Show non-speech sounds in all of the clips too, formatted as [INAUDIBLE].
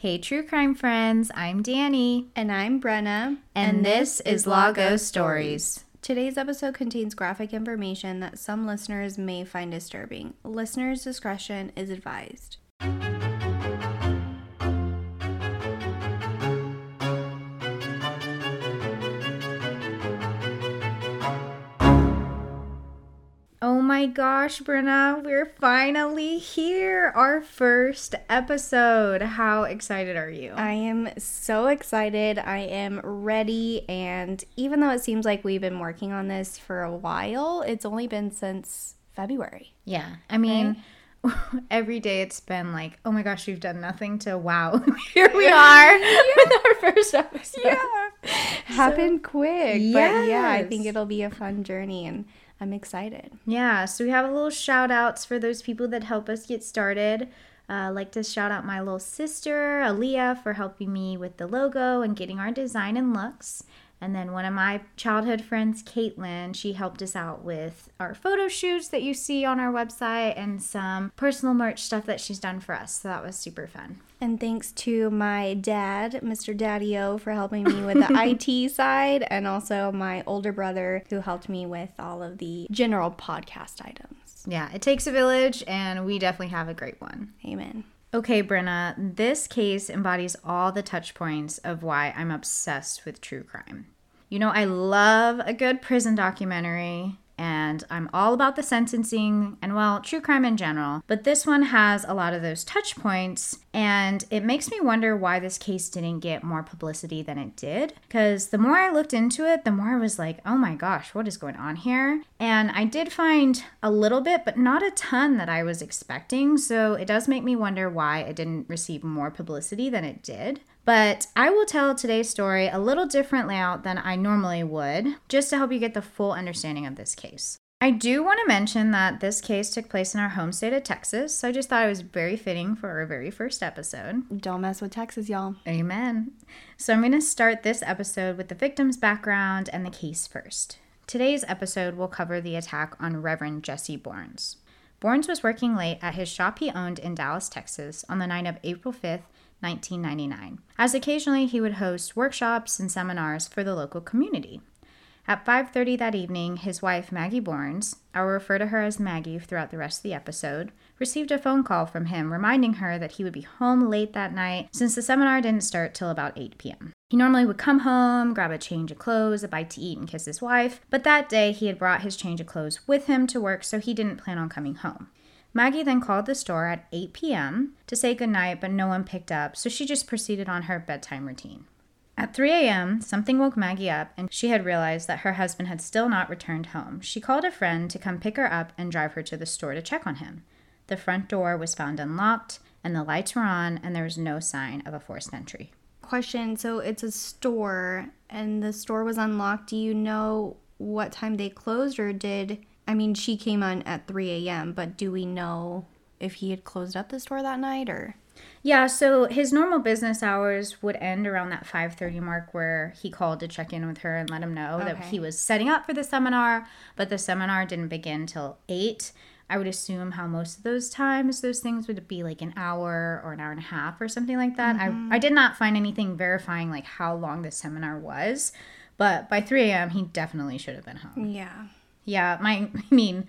Hey, true crime friends, I'm Danny. And I'm Brenna. And, this is Lagos Stories. Today's episode contains graphic information that some listeners may find disturbing. Listeners' discretion is advised. My gosh, Brenna, we're finally here. Our first episode. How excited are you? I am so excited. I am ready. And even though it seems like we've been working on this for a while, it's only been since February. Yeah. I mean, [LAUGHS] every day it's been like, oh my gosh, we've done nothing to wow. [LAUGHS] Here we [LAUGHS] are with our first episode. Yeah. Happened quick. But yeah, I think it'll be a fun journey and I'm excited. Yeah, so we have a little shout outs for those people that help us get started. Uh, like to shout out my little sister, Aaliyah, for helping me with the logo and getting our design and looks. And then one of my childhood friends, Caitlin, she helped us out with our photo shoots that you see on our website and some personal merch stuff that she's done for us. So that was super fun. And thanks to my dad, Mr. Daddy O, for helping me with the [LAUGHS] IT side, and also my older brother who helped me with all of the general podcast items. Yeah, it takes a village, and we definitely have a great one. Amen. Okay, Brenna, this case embodies all the touch points of why I'm obsessed with true crime. You know, I love a good prison documentary, and I'm all about the sentencing and, well, true crime in general. But this one has a lot of those touch points, and it makes me wonder why this case didn't get more publicity than it did. Because the more I looked into it, the more I was like, oh my gosh, what is going on here? And I did find a little bit, but not a ton that I was expecting. So it does make me wonder why it didn't receive more publicity than it did. But I will tell today's story a little differently out than I normally would, just to help you get the full understanding of this case. I do want to mention that this case took place in our home state of Texas, so I just thought it was very fitting for our very first episode. Don't mess with Texas, y'all. Amen. So I'm going to start this episode with the victim's background and the case first. Today's episode will cover the attack on Reverend Jesse Borns. Borns was working late at his shop he owned in Dallas, Texas on the night of April 5th, 1999, as occasionally he would host workshops and seminars for the local community. At 5:30 that evening, his wife Maggie Borns, I will refer to her as Maggie throughout the rest of the episode, received a phone call from him reminding her that he would be home late that night since the seminar didn't start till about 8 p.m. He normally would come home, grab a change of clothes, a bite to eat, and kiss his wife, but that day he had brought his change of clothes with him to work, so he didn't plan on coming home. Maggie then called the store at 8 p.m. to say goodnight, but no one picked up, so she just proceeded on her bedtime routine. At 3 a.m., something woke Maggie up, and she had realized that her husband had still not returned home. She called a friend to come pick her up and drive her to the store to check on him. The front door was found unlocked, and the lights were on, and there was no sign of a forced entry. Question So it's a store and the store was unlocked. Do you know what time they closed or did. I mean, she came on at 3 a.m., but do we know if he had closed up the store that night or. Yeah, so his normal business hours would end around that 5:30 mark where he called to check in with her and let him know that he was setting up for the seminar, but the seminar didn't begin till 8. I would assume how most of those times those things would be like an hour or an hour and a half or something like that. I mm-hmm. I did not find anything verifying like how long the seminar was, but by 3 a.m. he definitely should have been home. Yeah. Yeah, my [LAUGHS] I mean,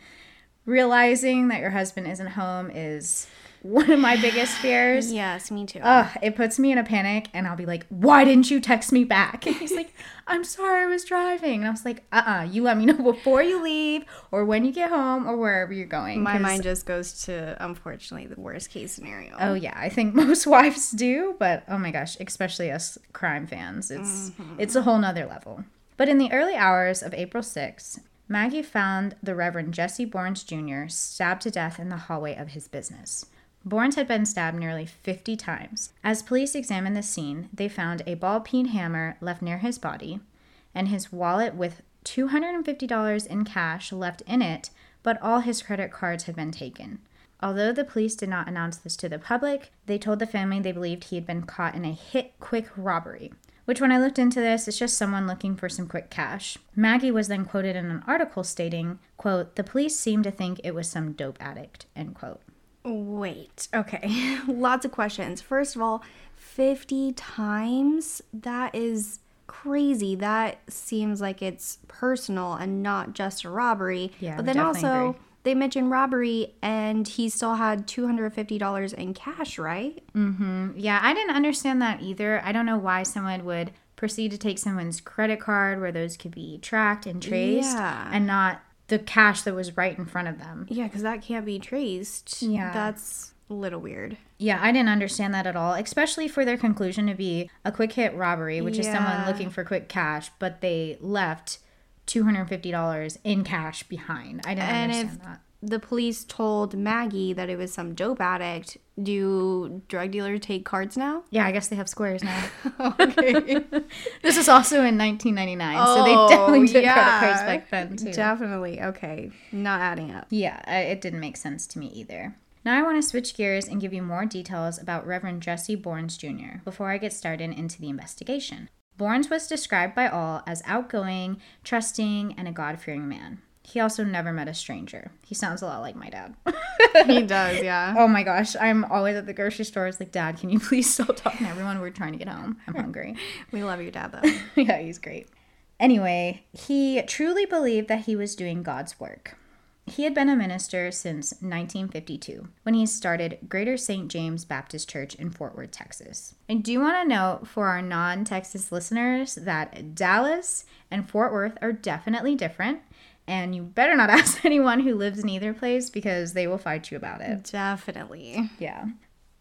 realizing that your husband isn't home is one of my biggest fears. [SIGHS] Yes, me too. Ugh, it puts me in a panic, and I'll be like, "Why didn't you text me back?" [LAUGHS] And he's like, "I'm sorry, I was driving." And I was like, "Uh, uh you let me know [LAUGHS] before you leave, or when you get home, or wherever you're going." My mind just goes to, unfortunately, the worst case scenario. Oh yeah, I think most wives do, but oh my gosh, especially us crime fans, it's it's a whole nother level. But in the early hours of April 6th, Maggie found the Reverend Jesse Borns Jr. stabbed to death in the hallway of his business. Borns had been stabbed nearly 50 times. As police examined the scene, they found a ball peen hammer left near his body and his wallet with $250 in cash left in it, but all his credit cards had been taken. Although the police did not announce this to the public, they told the family they believed he had been caught in a hit quick robbery. Which, when I looked into this, is just someone looking for some quick cash. Maggie was then quoted in an article stating, quote, the police seemed to think it was some dope addict, end quote. Wait, okay. [LAUGHS] Lots of questions. First of all, 50 times? That is crazy. That seems like it's personal and not just a robbery. Yeah, but then also. They mentioned robbery and he still had $250 in cash, right? Mm-hmm. Yeah, I didn't understand that either. I don't know why someone would proceed to take someone's credit card where those could be tracked and traced Yeah. and not the cash that was right in front of them. Yeah, because that can't be traced. Yeah. That's a little weird. Yeah, I didn't understand that at all, especially for their conclusion to be a quick hit robbery, which is someone looking for quick cash, but they left $250 in cash behind. I didn't And understand if that. the police told Maggie that it was some dope addict, do drug dealers take cards now? [LAUGHS] Yeah, I guess they have squares now. [LAUGHS] okay. [LAUGHS] this is also in 1999, so Oh, they definitely took yeah. credit cards back then too. Definitely. Okay. Not adding up. Yeah, it didn't make sense to me either. Now I want to switch gears and give you more details about Reverend Jesse Borns Jr. before I get started into the investigation. Borns was described by all as outgoing, trusting, and a God fearing man. He also never met a stranger. He sounds a lot like my dad. He does, yeah. [LAUGHS] oh my gosh, I'm always at the grocery store. It's like, Dad, can you please stop talking to everyone? We're trying to get home. I'm hungry. [LAUGHS] We love your dad, though. [LAUGHS] yeah, he's great. Anyway, he truly believed that he was doing God's work. He had been a minister since 1952 when he started Greater St. James Baptist Church in Fort Worth, Texas. I do want to note for our non Texas listeners that Dallas and Fort Worth are definitely different, and you better not [LAUGHS] ask anyone who lives in either place because they will fight you about it. Definitely. Yeah.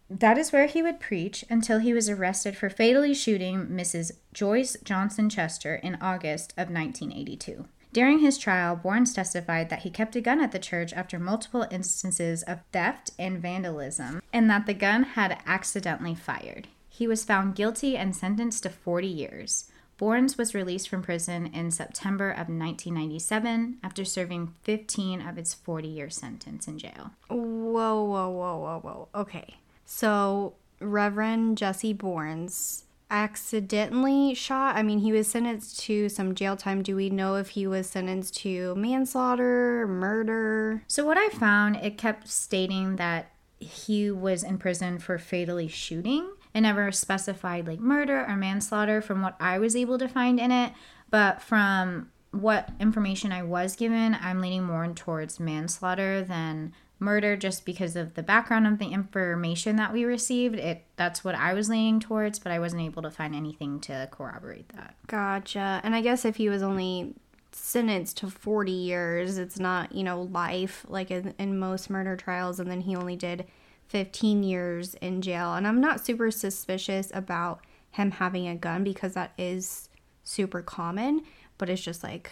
That is where he would preach until he was arrested for fatally shooting Mrs. Joyce Johnson Chester in August of 1982. During his trial, Borns testified that he kept a gun at the church after multiple instances of theft and vandalism, and that the gun had accidentally fired. He was found guilty and sentenced to 40 years. Borns was released from prison in September of 1997 after serving 15 of its 40 year sentence in jail. Whoa, whoa, whoa, whoa, whoa. Okay. So, Reverend Jesse Borns accidentally shot. I mean, he was sentenced to some jail time. Do we know if he was sentenced to manslaughter, murder? So what I found, it kept stating that he was in prison for fatally shooting. It never specified like murder or manslaughter from what I was able to find in it. But from what information I was given, I'm leaning more towards manslaughter than murder just because of the background of the information that we received. It that's what I was leaning towards, but I wasn't able to find anything to corroborate that. Gotcha. And I guess if he was only sentenced to 40 years, it's not, you know, life like in, in most murder trials. And then he only did 15 years in jail. And I'm not super suspicious about him having a gun because that is super common. But it's just like,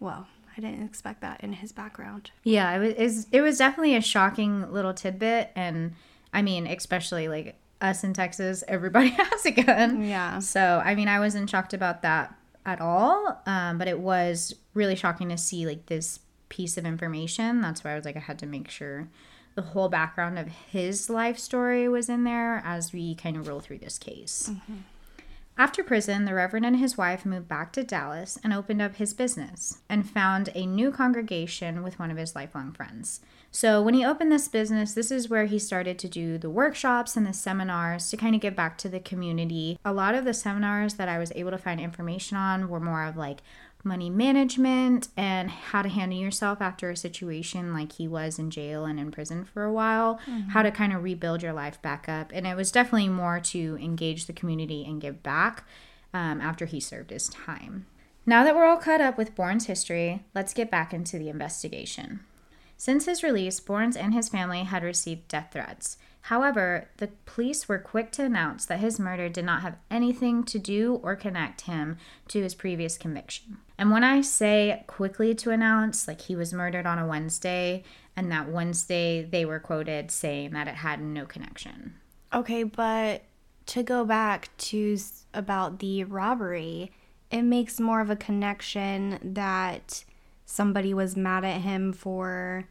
well, I didn't expect that in his background. Yeah, it was it was- it was definitely a shocking little tidbit, and I mean, especially like us in Texas, everybody [LAUGHS] has a gun. Yeah. So I mean, I wasn't shocked about that at all, um, but it was really shocking to see like this piece of information. That's why I was like, I had to make sure the whole background of his life story was in there as we kind of roll through this case. After prison, the Reverend and his wife moved back to Dallas and opened up his business and found a new congregation with one of his lifelong friends. So, when he opened this business, this is where he started to do the workshops and the seminars to kind of give back to the community. A lot of the seminars that I was able to find information on were more of like money management and how to handle yourself after a situation like he was in jail and in prison for a while, how to kind of rebuild your life back up. And it was definitely more to engage the community and give back um, after he served his time. Now that we're all caught up with Bourne's history, let's get back into the investigation. Since his release, Borns and his family had received death threats. However, the police were quick to announce that his murder did not have anything to do or connect him to his previous conviction. And when I say quickly to announce, like he was murdered on a Wednesday, and that Wednesday they were quoted saying that it had no connection. Okay, but to go back to about the robbery, it makes more of a connection that somebody was mad at him for,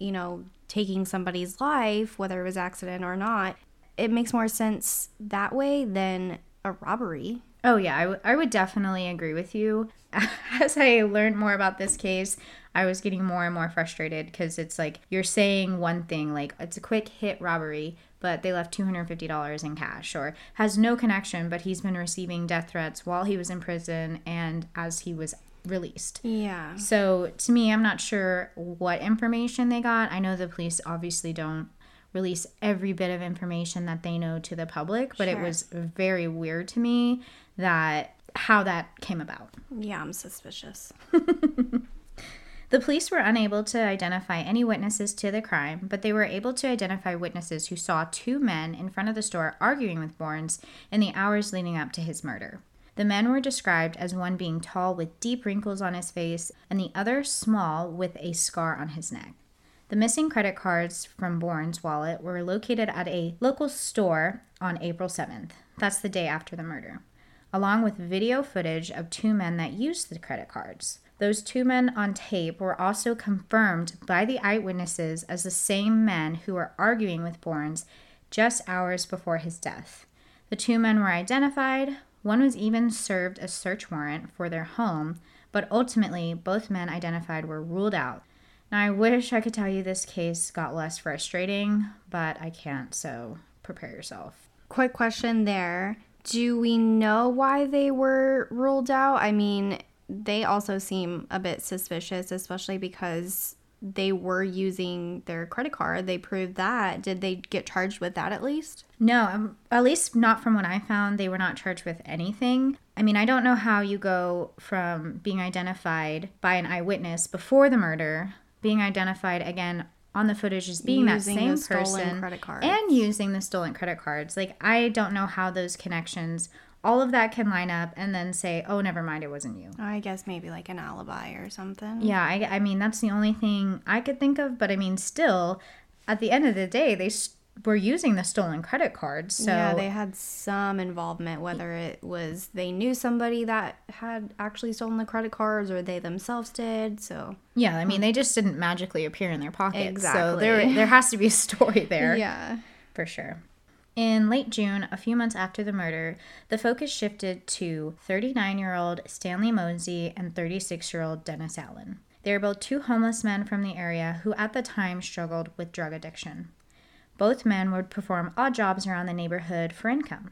you know, taking somebody's life, whether it was accident or not. It makes more sense that way than a robbery. Oh, yeah, I, w- I would definitely agree with you. [LAUGHS] As I learned more about this case, I was getting more and more frustrated because it's like you're saying one thing, like it's a quick hit robbery, but they left $250 in cash, or has no connection, but he's been receiving death threats while he was in prison and as he was released. Yeah. So to me, I'm not sure what information they got. I know the police obviously don't release every bit of information that they know to the public, but it was very weird to me that how that came about. Yeah, I'm suspicious. [LAUGHS] The police were unable to identify any witnesses to the crime, but they were able to identify witnesses who saw two men in front of the store arguing with Barnes in the hours leading up to his murder. The men were described as one being tall with deep wrinkles on his face and the other small with a scar on his neck. The missing credit cards from Bourne's wallet were located at a local store on April 7th. That's the day after the murder along with video footage of two men that used the credit cards. Those two men on tape were also confirmed by the eyewitnesses as the same men who were arguing with Borns just hours before his death. The two men were identified. One was even served a search warrant for their home, but ultimately, both men identified were ruled out. Now, I wish I could tell you this case got less frustrating, but I can't, so prepare yourself. Quick question there. Do we know why they were ruled out? I mean, they also seem a bit suspicious, especially because they were using their credit card. They proved that. Did they get charged with that at least? No, um, at least not from what I found. They were not charged with anything. I mean, I don't know how you go from being identified by an eyewitness before the murder, being identified again on the footage as being Using that same the stolen person, credit cards. and using the stolen credit cards. Like, I don't know how those connections, all of that can line up and then say, oh, never mind, it wasn't you. I guess maybe like an alibi or something. Yeah, I, I mean, that's the only thing I could think of. But I mean, still, at the end of the day, they s- were using the stolen credit cards. So yeah, they had some involvement, whether it was they knew somebody that had actually stolen the credit cards or they themselves did. So, Yeah, I mean, they just didn't magically appear in their pockets. Exactly. So there, there has to be a story there [LAUGHS] yeah. for sure. In late June, a few months after the murder, the focus shifted to 39 year old Stanley Mozee and 36 year old Dennis Allen. They were both two homeless men from the area who at the time struggled with drug addiction. Both men would perform odd jobs around the neighborhood for income.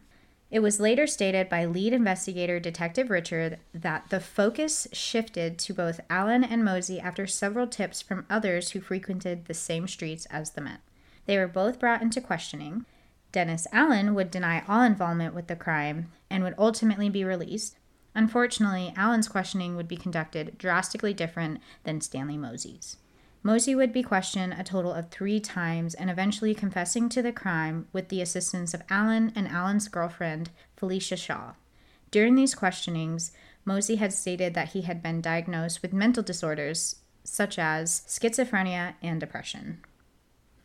It was later stated by lead investigator Detective Richard that the focus shifted to both Allen and Mozee after several tips from others who frequented the same streets as the men. They were both brought into questioning. Dennis Allen would deny all involvement with the crime and would ultimately be released. Unfortunately, Allen's questioning would be conducted drastically different than Stanley Mozee's. Mozee would be questioned a total of three times and eventually confessing to the crime with the assistance of Allen and Allen's girlfriend, Felicia Shaw. During these questionings, Mozee had stated that he had been diagnosed with mental disorders such as schizophrenia and depression.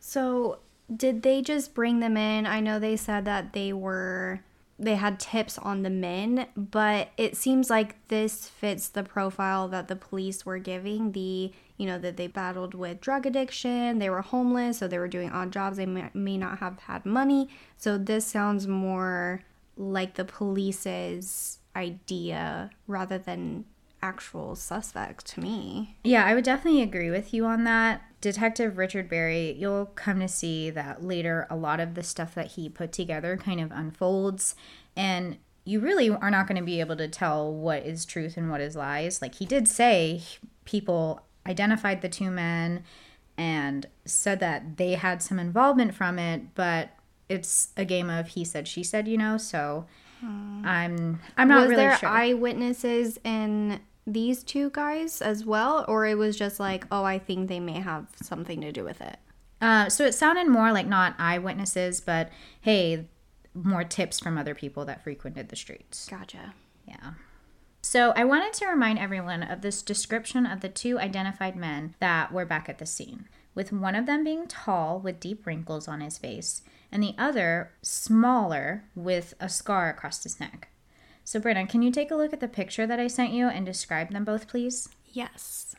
So, did they just bring them in? I know they said that they were they had tips on the men, but it seems like this fits the profile that the police were giving. The you know that they battled with drug addiction, they were homeless, so they were doing odd jobs. They may, may not have had money. So this sounds more like the police's idea rather than actual suspect to me. Yeah, I would definitely agree with you on that. Detective Richard Berry, you'll come to see that later a lot of the stuff that he put together kind of unfolds and you really are not going to be able to tell what is truth and what is lies. Like he did say people identified the two men and said that they had some involvement from it, but it's a game of he said she said, you know, so hmm. I'm I'm not was really there sure. eyewitnesses in these two guys as well or it was just like oh i think they may have something to do with it Uh, so it sounded more like not eyewitnesses, but hey, more tips from other people that frequented the streets. gotcha Yeah. So I wanted to remind everyone of this description of the two identified men that were back at the scene, with one of them being tall with deep wrinkles on his face, and the other smaller with a scar across his neck. So, Brenna, can you take a look at the picture that I sent you and describe them both, please? yes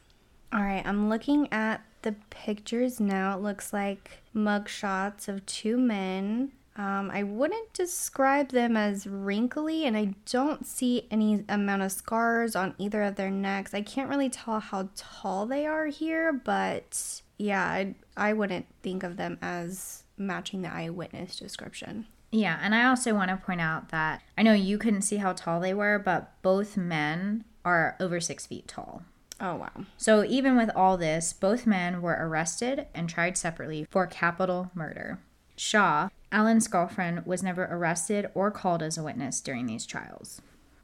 all right i'm looking at the pictures now it looks like mug shots of two men Um, I wouldn't describe them as wrinkly, and I don't see any amount of scars on either of their necks. I can't really tell how tall they are here, but yeah, I, I wouldn't think of them as matching the eyewitness description. Yeah, and I also want to point out that I know you couldn't see how tall they were, but both men are over six feet tall. Oh, wow. So even with all this, both men were arrested and tried separately for capital murder. Shaw, Allen's girlfriend, was never arrested or called as a witness during these trials.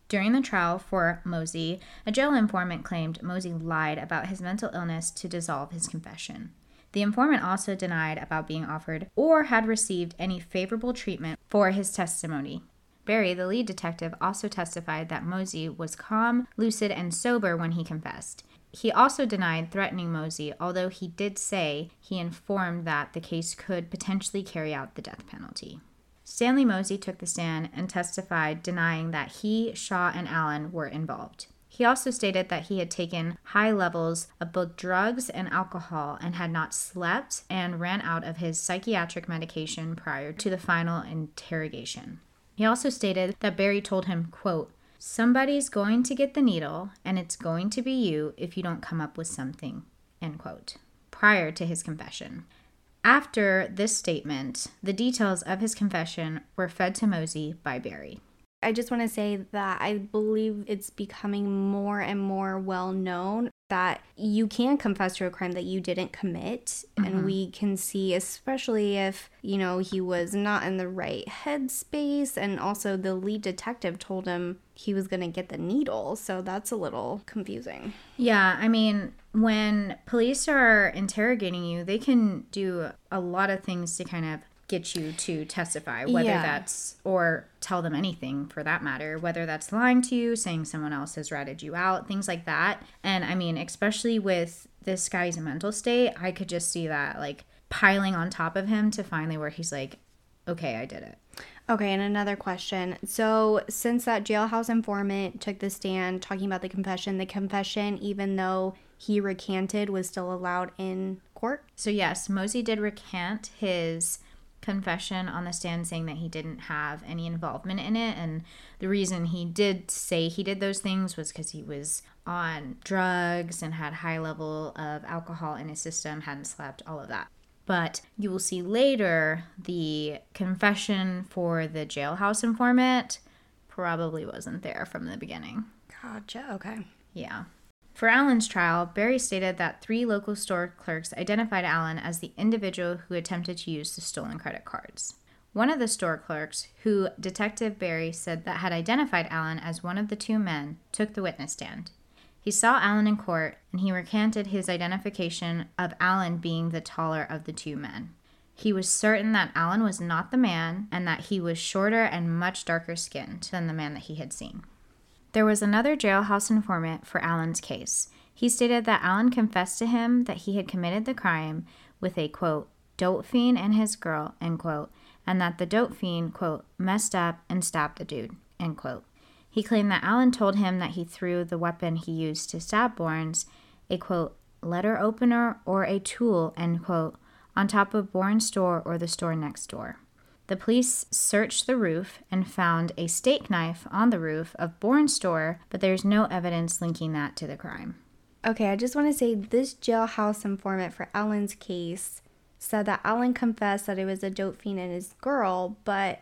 During the trial for Mozee, a jail informant claimed Mozee lied about his mental illness to dissolve his confession. The informant also denied about being offered or had received any favorable treatment for his testimony. Barry, the lead detective, also testified that Mozee was calm, lucid, and sober when he confessed. He also denied threatening Mozee, although he did say he informed that the case could potentially carry out the death penalty. Stanley Mozee took the stand and testified, denying that he, Shaw, and Allen were involved. He also stated that he had taken high levels of both drugs and alcohol and had not slept and ran out of his psychiatric medication prior to the final interrogation. He also stated that Barry told him, quote, Somebody's going to get the needle, and it's going to be you if you don't come up with something, end quote, prior to his confession. After this statement, the details of his confession were fed to Mozee by Barry. I just want to say that I believe it's becoming more and more well known that you can confess to a crime that you didn't commit. Mm-hmm. And we can see, especially if, you know, he was not in the right headspace. And also, the lead detective told him he was going to get the needle. So that's a little confusing. Yeah. I mean, when police are interrogating you, they can do a lot of things to kind of get you to testify, whether yeah. that's or tell them anything for that matter, whether that's lying to you, saying someone else has ratted you out, things like that. And I mean, especially with this guy's mental state, I could just see that like piling on top of him to finally where he's like, okay, I did it. Okay, and another question. So, since that jailhouse informant took the stand talking about the confession, the confession, even though he recanted, was still allowed in court? So, yes, Mozee did recant his confession on the stand saying that he didn't have any involvement in it. And the reason he did say he did those things was because he was on drugs and had high level of alcohol in his system hadn't slept all of that. But you will see later the confession for the jailhouse informant probably wasn't there from the beginning. Gotcha okay. Yeah for Allen's trial, Barry stated that three local store clerks identified Allen as the individual who attempted to use the stolen credit cards. One of the store clerks, who Detective Barry said that had identified Allen as one of the two men, took the witness stand. He saw Allen in court and he recanted his identification of Allen being the taller of the two men. He was certain that Allen was not the man and that he was shorter and much darker skinned than the man that he had seen. There was another jailhouse informant for Allen's case. He stated that Allen confessed to him that he had committed the crime with a quote, dope fiend and his girl, end quote, and that the dope fiend, quote, messed up and stabbed the dude, end quote. He claimed that Allen told him that he threw the weapon he used to stab Borns, a quote, letter opener or a tool, end quote, on top of Bourne's store or the store next door. The police searched the roof and found a steak knife on the roof of Bourne's store, but there's no evidence linking that to the crime. Okay, I just want to say this jailhouse informant for Allen's case said that Allen confessed that it was a dope fiend and his girl, but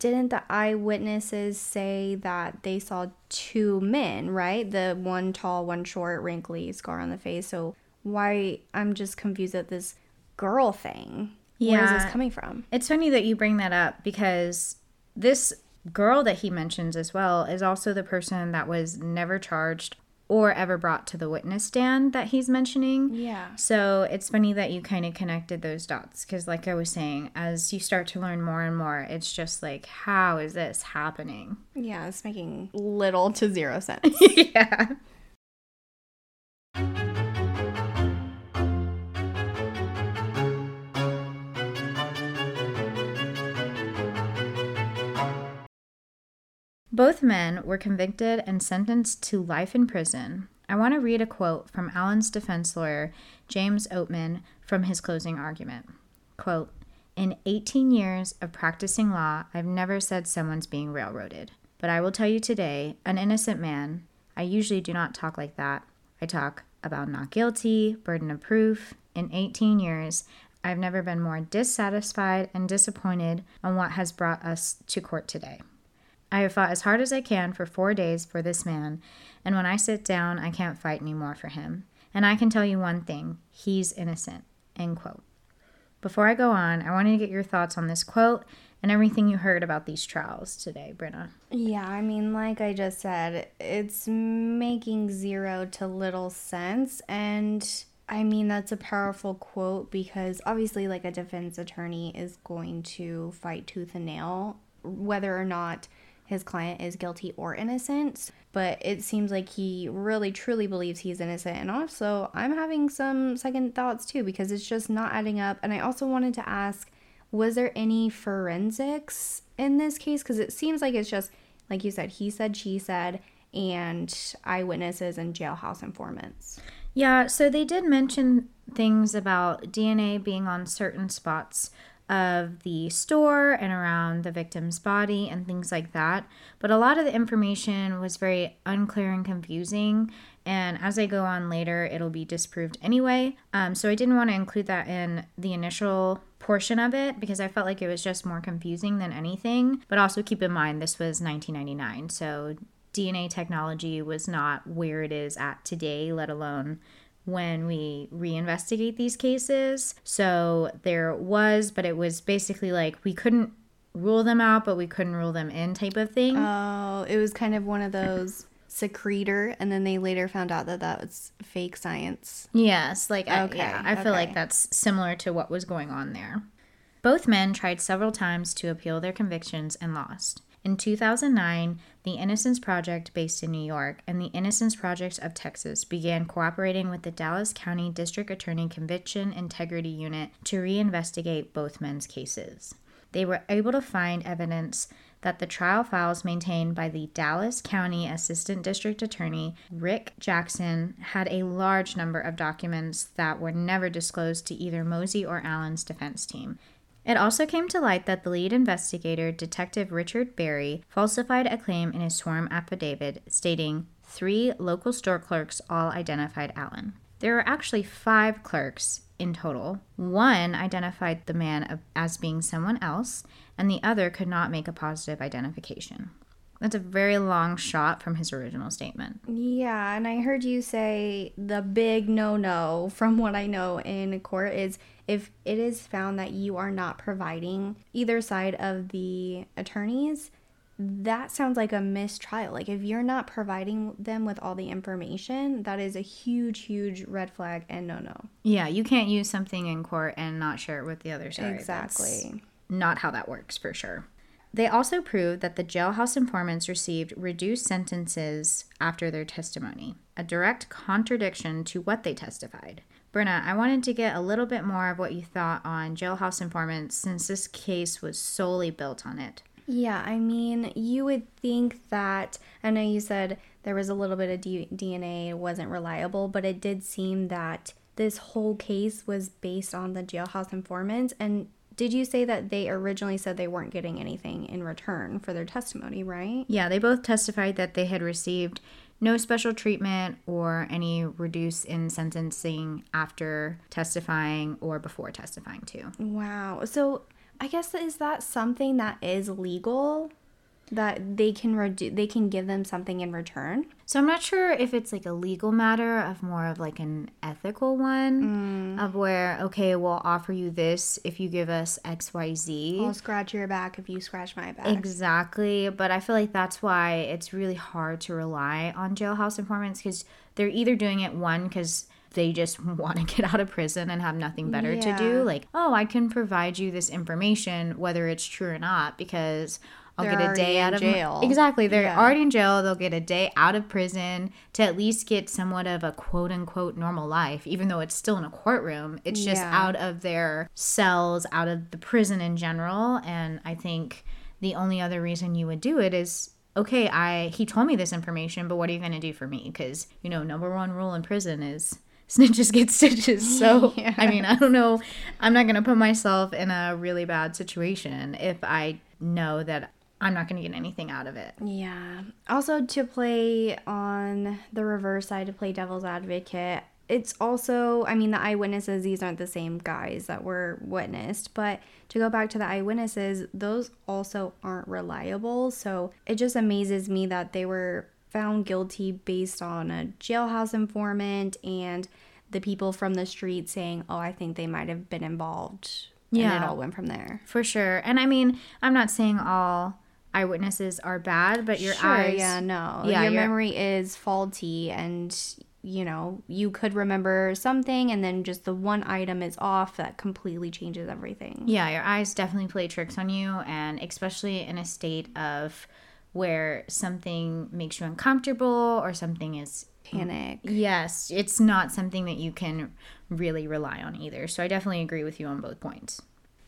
didn't the eyewitnesses say that they saw two men, right? The one tall, one short, wrinkly, scar on the face. So why I'm just confused at this girl thing. Yeah. Where is this coming from? It's funny that you bring that up because this girl that he mentions as well is also the person that was never charged or ever brought to the witness stand that he's mentioning. Yeah. So it's funny that you kind of connected those dots because, like I was saying, as you start to learn more and more, it's just like, how is this happening? Yeah, it's making little to zero sense. [LAUGHS] yeah. Both men were convicted and sentenced to life in prison. I want to read a quote from Allen's defense lawyer, James Oatman, from his closing argument. Quote, In 18 years of practicing law, I've never said someone's being railroaded. But I will tell you today, an innocent man, I usually do not talk like that. I talk about not guilty, burden of proof. In 18 years, I've never been more dissatisfied and disappointed on what has brought us to court today. I have fought as hard as I can for four days for this man, and when I sit down, I can't fight anymore for him. And I can tell you one thing he's innocent. End quote. Before I go on, I wanted to get your thoughts on this quote and everything you heard about these trials today, Brenna. Yeah, I mean, like I just said, it's making zero to little sense. And I mean, that's a powerful quote because obviously, like a defense attorney is going to fight tooth and nail whether or not his client is guilty or innocent, but it seems like he really truly believes he's innocent. And also, I'm having some second thoughts too because it's just not adding up. And I also wanted to ask was there any forensics in this case? Because it seems like it's just, like you said, he said, she said, and eyewitnesses and jailhouse informants. Yeah, so they did mention things about DNA being on certain spots of the store and around the victim's body and things like that. But a lot of the information was very unclear and confusing. And as I go on later, it'll be disproved anyway. Um, so I didn't want to include that in the initial portion of it because I felt like it was just more confusing than anything. But also keep in mind, this was 1999. So DNA technology was not where it is at today, let alone when we reinvestigate these cases. So there was, but it was basically like we couldn't rule them out, but we couldn't rule them in type of thing. Oh, it was kind of one of those secretor, and then they later found out that that was fake science. Yes, like okay, I, yeah, I feel like that's similar to what was going on there. Both men tried several times to appeal their convictions and lost. In 2009, the Innocence Project, based in New York, and the Innocence Project of Texas began cooperating with the Dallas County District Attorney Conviction Integrity Unit to reinvestigate both men's cases. They were able to find evidence that the trial files maintained by the Dallas County Assistant District Attorney Rick Jackson had a large number of documents that were never disclosed to either Mozee or Allen's defense team. It also came to light that the lead investigator, Detective Richard Berry, falsified a claim in his sworn affidavit stating three local store clerks all identified Allen. There were actually five clerks in total. One identified the man as being someone else, and the other could not make a positive identification. That's a very long shot from his original statement. Yeah, and I heard you say the big no no from what I know in court is if it is found that you are not providing either side of the attorneys, that sounds like a mistrial. Like if you're not providing them with all the information, that is a huge, huge red flag and no no. Yeah, you can't use something in court and not share it with the other side. Exactly. That's not how that works for sure. They also proved that the jailhouse informants received reduced sentences after their testimony, a direct contradiction to what they testified. Brenna, I wanted to get a little bit more of what you thought on jailhouse informants since this case was solely built on it. Yeah, I mean, you would think that, I know you said there was a little bit of D- DNA, wasn't reliable, but it did seem that this whole case was based on the jailhouse informants. And did you say that they originally said they weren't getting anything in return for their testimony, right? Yeah, they both testified that they had received no special treatment or any reduce in sentencing after testifying or before testifying, too. Wow. So I guess is that something that is legal? That they can redu- they can give them something in return. So I'm not sure if it's like a legal matter of more of like an ethical one mm. of where okay, we'll offer you this if you give us XYZ. I'll scratch your back if you scratch my back. Exactly, but I feel like that's why it's really hard to rely on jailhouse informants cuz they're either doing it one cuz they just [LAUGHS] want to get out of prison and have nothing better yeah. to do. Like, oh, I can provide you this information, whether it's true or not, because I'll they're get a day out of jail. Exactly. They're yeah. already in jail. They'll get a day out of prison to at least get somewhat of a quote unquote normal life, even though it's still in a courtroom. It's just yeah. out of their cells, out of the prison in general. And I think the only other reason you would do it is okay, I he told me this information, but what are you going to do for me? Because, you know, number one rule in prison is [LAUGHS] snitches get stitches. So, [LAUGHS] Yeah. I mean, I don't know. I'm not going to put myself in a really bad situation if I know that I'm not going to get anything out of it. Yeah. Also, to play on the reverse side, to play devil's advocate, it's also, I mean, the eyewitnesses, these aren't the same guys that were witnessed, but to go back to the eyewitnesses, those also aren't reliable. So it just amazes me that they were found guilty based on a jailhouse informant and the people from the street saying, oh, I think they might have been involved. And Yeah. it all went from there. For sure. And I mean, I'm not saying all eyewitnesses are bad, but your Sure, eyes. yeah, no. Yeah, your your- memory is faulty and you know, you could remember something and then just the one item is off that completely changes everything. Yeah, your eyes definitely play tricks on you, and especially in a state of where something makes you uncomfortable or something is. Panic. Yes, it's not something that you can really rely on either. So I definitely agree with you on both points.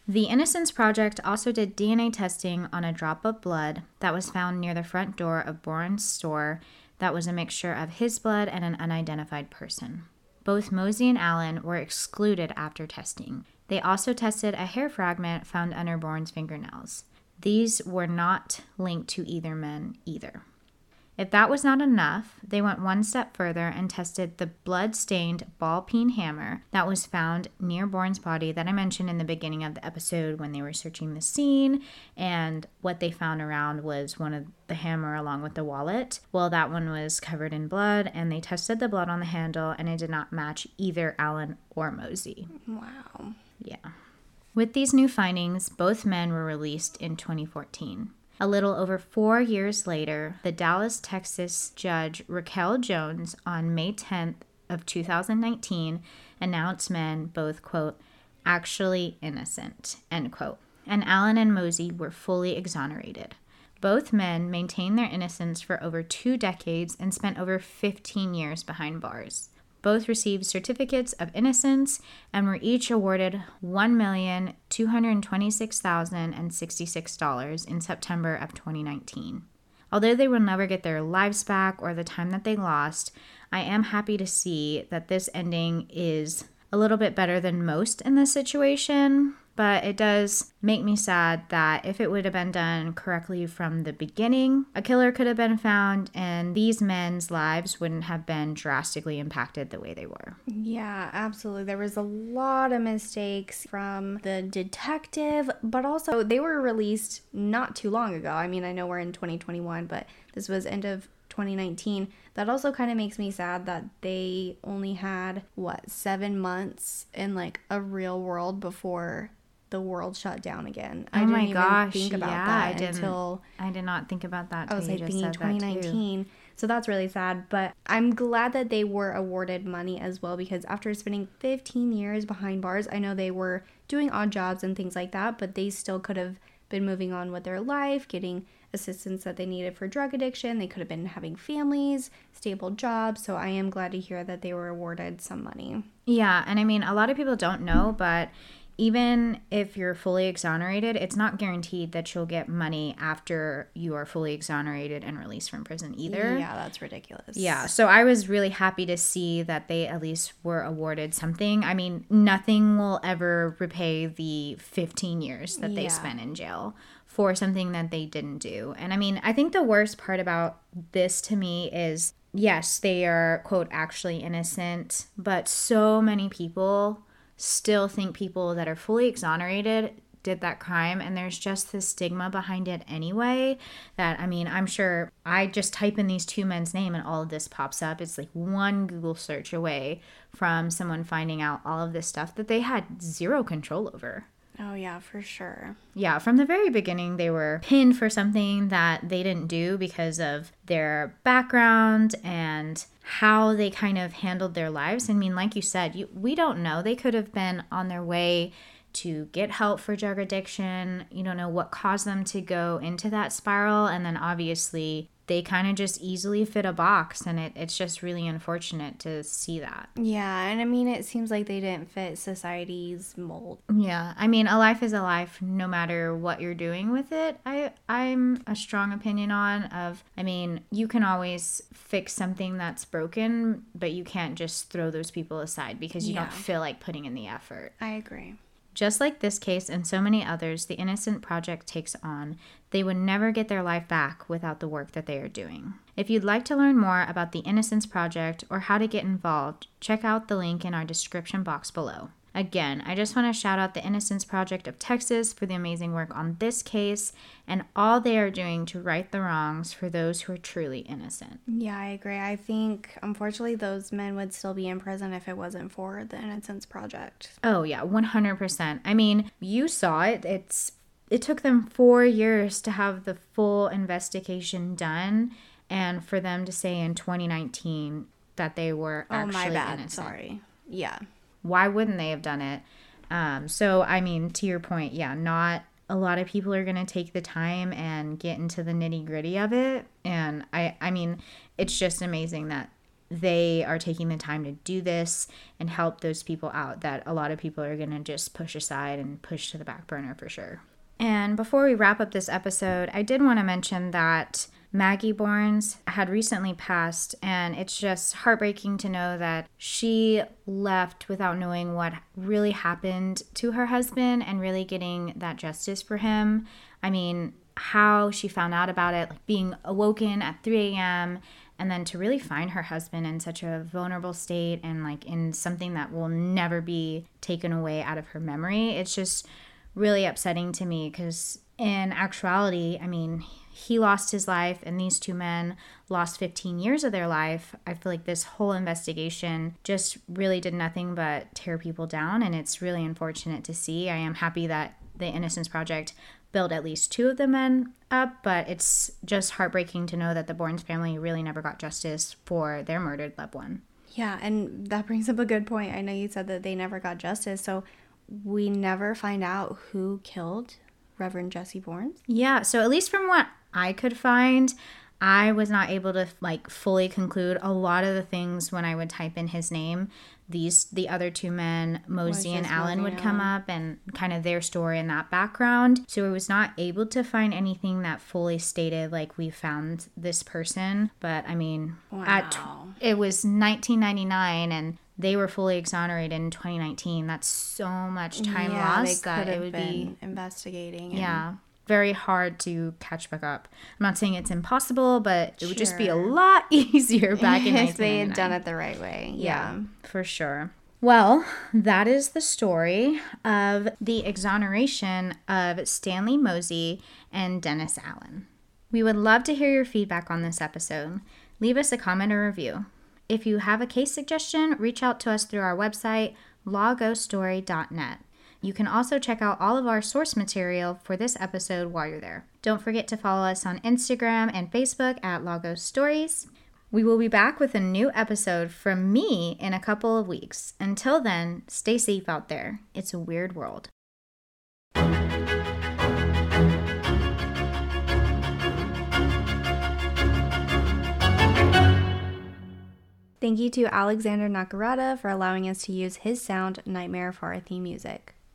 The Innocence Project also did DNA testing on a drop of blood that was found near the front door of Bourne's store that was a mixture of his blood and an unidentified person. Both Mozee and Allen were excluded after testing. They also tested a hair fragment found under Bourne's fingernails. These were not linked to either men either. If that was not enough, they went one step further and tested the blood stained ball peen hammer that was found near Bourne's body that I mentioned in the beginning of the episode when they were searching the scene. And what they found around was one of the hammer along with the wallet. Well, that one was covered in blood, and they tested the blood on the handle, and it did not match either Allen or Mozee. Wow. Yeah. With these new findings, both men were released in 2014. A little over four years later, the Dallas, Texas judge Raquel Jones on May 10th of 2019 announced men both, quote, actually innocent, end quote. And Allen and Mozee were fully exonerated. Both men maintained their innocence for over two decades and spent over 15 years behind bars. Both received certificates of innocence and were each awarded $1,226,066 in September of 2019. Although they will never get their lives back or the time that they lost, I am happy to see that this ending is a little bit better than most in this situation. But it does make me sad that if it would have been done correctly from the beginning, a killer could have been found and these men's lives wouldn't have been drastically impacted the way they were. Yeah, absolutely. There was a lot of mistakes from the detective, but also they were released not too long ago. I mean, I know we're in 2021, but this was end of 2019. That also kind of makes me sad that they only had what, 7 months in like a real world before the world shut down again. I Oh didn't my even gosh, think about yeah, that I didn't- until I did not think about that. I was like thinking said that, 2019. So that's really sad. But I'm glad that they were awarded money as well because after spending 15 years behind bars, I know they were doing odd jobs and things like that, but they still could have been moving on with their life, getting assistance that they needed for drug addiction. They could have been having families, stable jobs. So I am glad to hear that they were awarded some money. Yeah, and I mean, a lot of people don't know, but even if you're fully exonerated, it's not guaranteed that you'll get money after you are fully exonerated and released from prison either. Yeah, that's ridiculous. Yeah, so I was really happy to see that they at least were awarded something. I mean, nothing will ever repay the 15 years that they Yeah. spent in jail for something that they didn't do. And I mean, I think the worst part about this to me is yes, they are, quote, actually innocent, but so many people still think people that are fully exonerated did that crime and there's just this stigma behind it anyway that i mean i'm sure i just type in these two men's name and all of this pops up. It's like one google search away from someone finding out all of this stuff that they had zero control over Oh, yeah, for sure. yeah, from the very beginning, they were pinned for something that they didn't do because of their background and how they kind of handled their lives. I mean, like you said, you, we don't know. They could have been on their way to get help for drug addiction. You don't know what caused them to go into that spiral. And then obviously, they kind of just easily fit a box and it, it's just really unfortunate to see that Yeah, and I mean, it seems like they didn't fit society's mold. yeah i mean a life is a life no matter what you're doing with it i i'm a strong opinion on of i mean you can always fix something that's broken but you can't just throw those people aside because you Yeah. don't feel like putting in the effort I agree. Just like this case and so many others the Innocent Project takes on, they would never get their life back without the work that they are doing. If you'd like to learn more about the Innocence Project or how to get involved, check out the link in our description box below. Again, I just want to shout out the Innocence Project of Texas for the amazing work on this case and all they are doing to right the wrongs for those who are truly innocent. Yeah, I agree. I think, unfortunately, those men would still be in prison if it wasn't for the Innocence Project. Oh yeah, 100%. I mean, you saw it. It's it took them 4 years to have the full investigation done and for them to say in 2019 that they were Oh, actually my bad. innocent. Sorry. Yeah. Why wouldn't they have done it? Um, so I mean, to your point, yeah, not a lot of people are going to take the time and get into the nitty gritty of it. And I, I mean, it's just amazing that they are taking the time to do this and help those people out that a lot of people are going to just push aside and push to the back burner for sure. And before we wrap up this episode, I did want to mention that Maggie Barnes had recently passed, and it's just heartbreaking to know that she left without knowing what really happened to her husband and really getting that justice for him. I mean, how she found out about it, like being awoken at 3 a.m., and then to really find her husband in such a vulnerable state and like in something that will never be taken away out of her memory. It's just really upsetting to me because in actuality, I mean, he lost his life and these two men lost 15 years of their life. I feel like this whole investigation just really did nothing but tear people down and it's really unfortunate to see. I am happy that the Innocence Project built at least two of the men up, but it's just heartbreaking to know that the Borns family really never got justice for their murdered loved one. Yeah, and that brings up a good point. I know you said that they never got justice, so we never find out who killed Reverend Jesse Borns. Yeah, so at least from what I could find, I was not able to like fully conclude a lot of the things when I would type in his name. These the other two men, Mozee and Allen, would come up and kind of their story in that background. So I was not able to find anything that fully stated like we found this person. But I mean, at tw- it was 1999 and they were fully exonerated in 2019. That's so much time yeah, lost they that it would been be investigating. and- yeah very hard to catch back up. I'm not saying it's impossible but it would just be a lot [LAUGHS] easier back in if they had done it the right way. yeah Yeah. for sure. Well that is the story of the exoneration of stanley mozee and dennis allen. We would love to hear your feedback on this episode. Leave us a comment or review. If you have a case suggestion reach out to us through our website lawgostory.net you can also check out all of our source material for this episode while you're there. Don't forget to follow us on Instagram and Facebook at Lagos Stories. We will be back with a new episode from me in a couple of weeks. Until then, stay safe out there. It's a weird world. Thank you to Alexander Nakarada for allowing us to use his sound Nightmare for our theme music.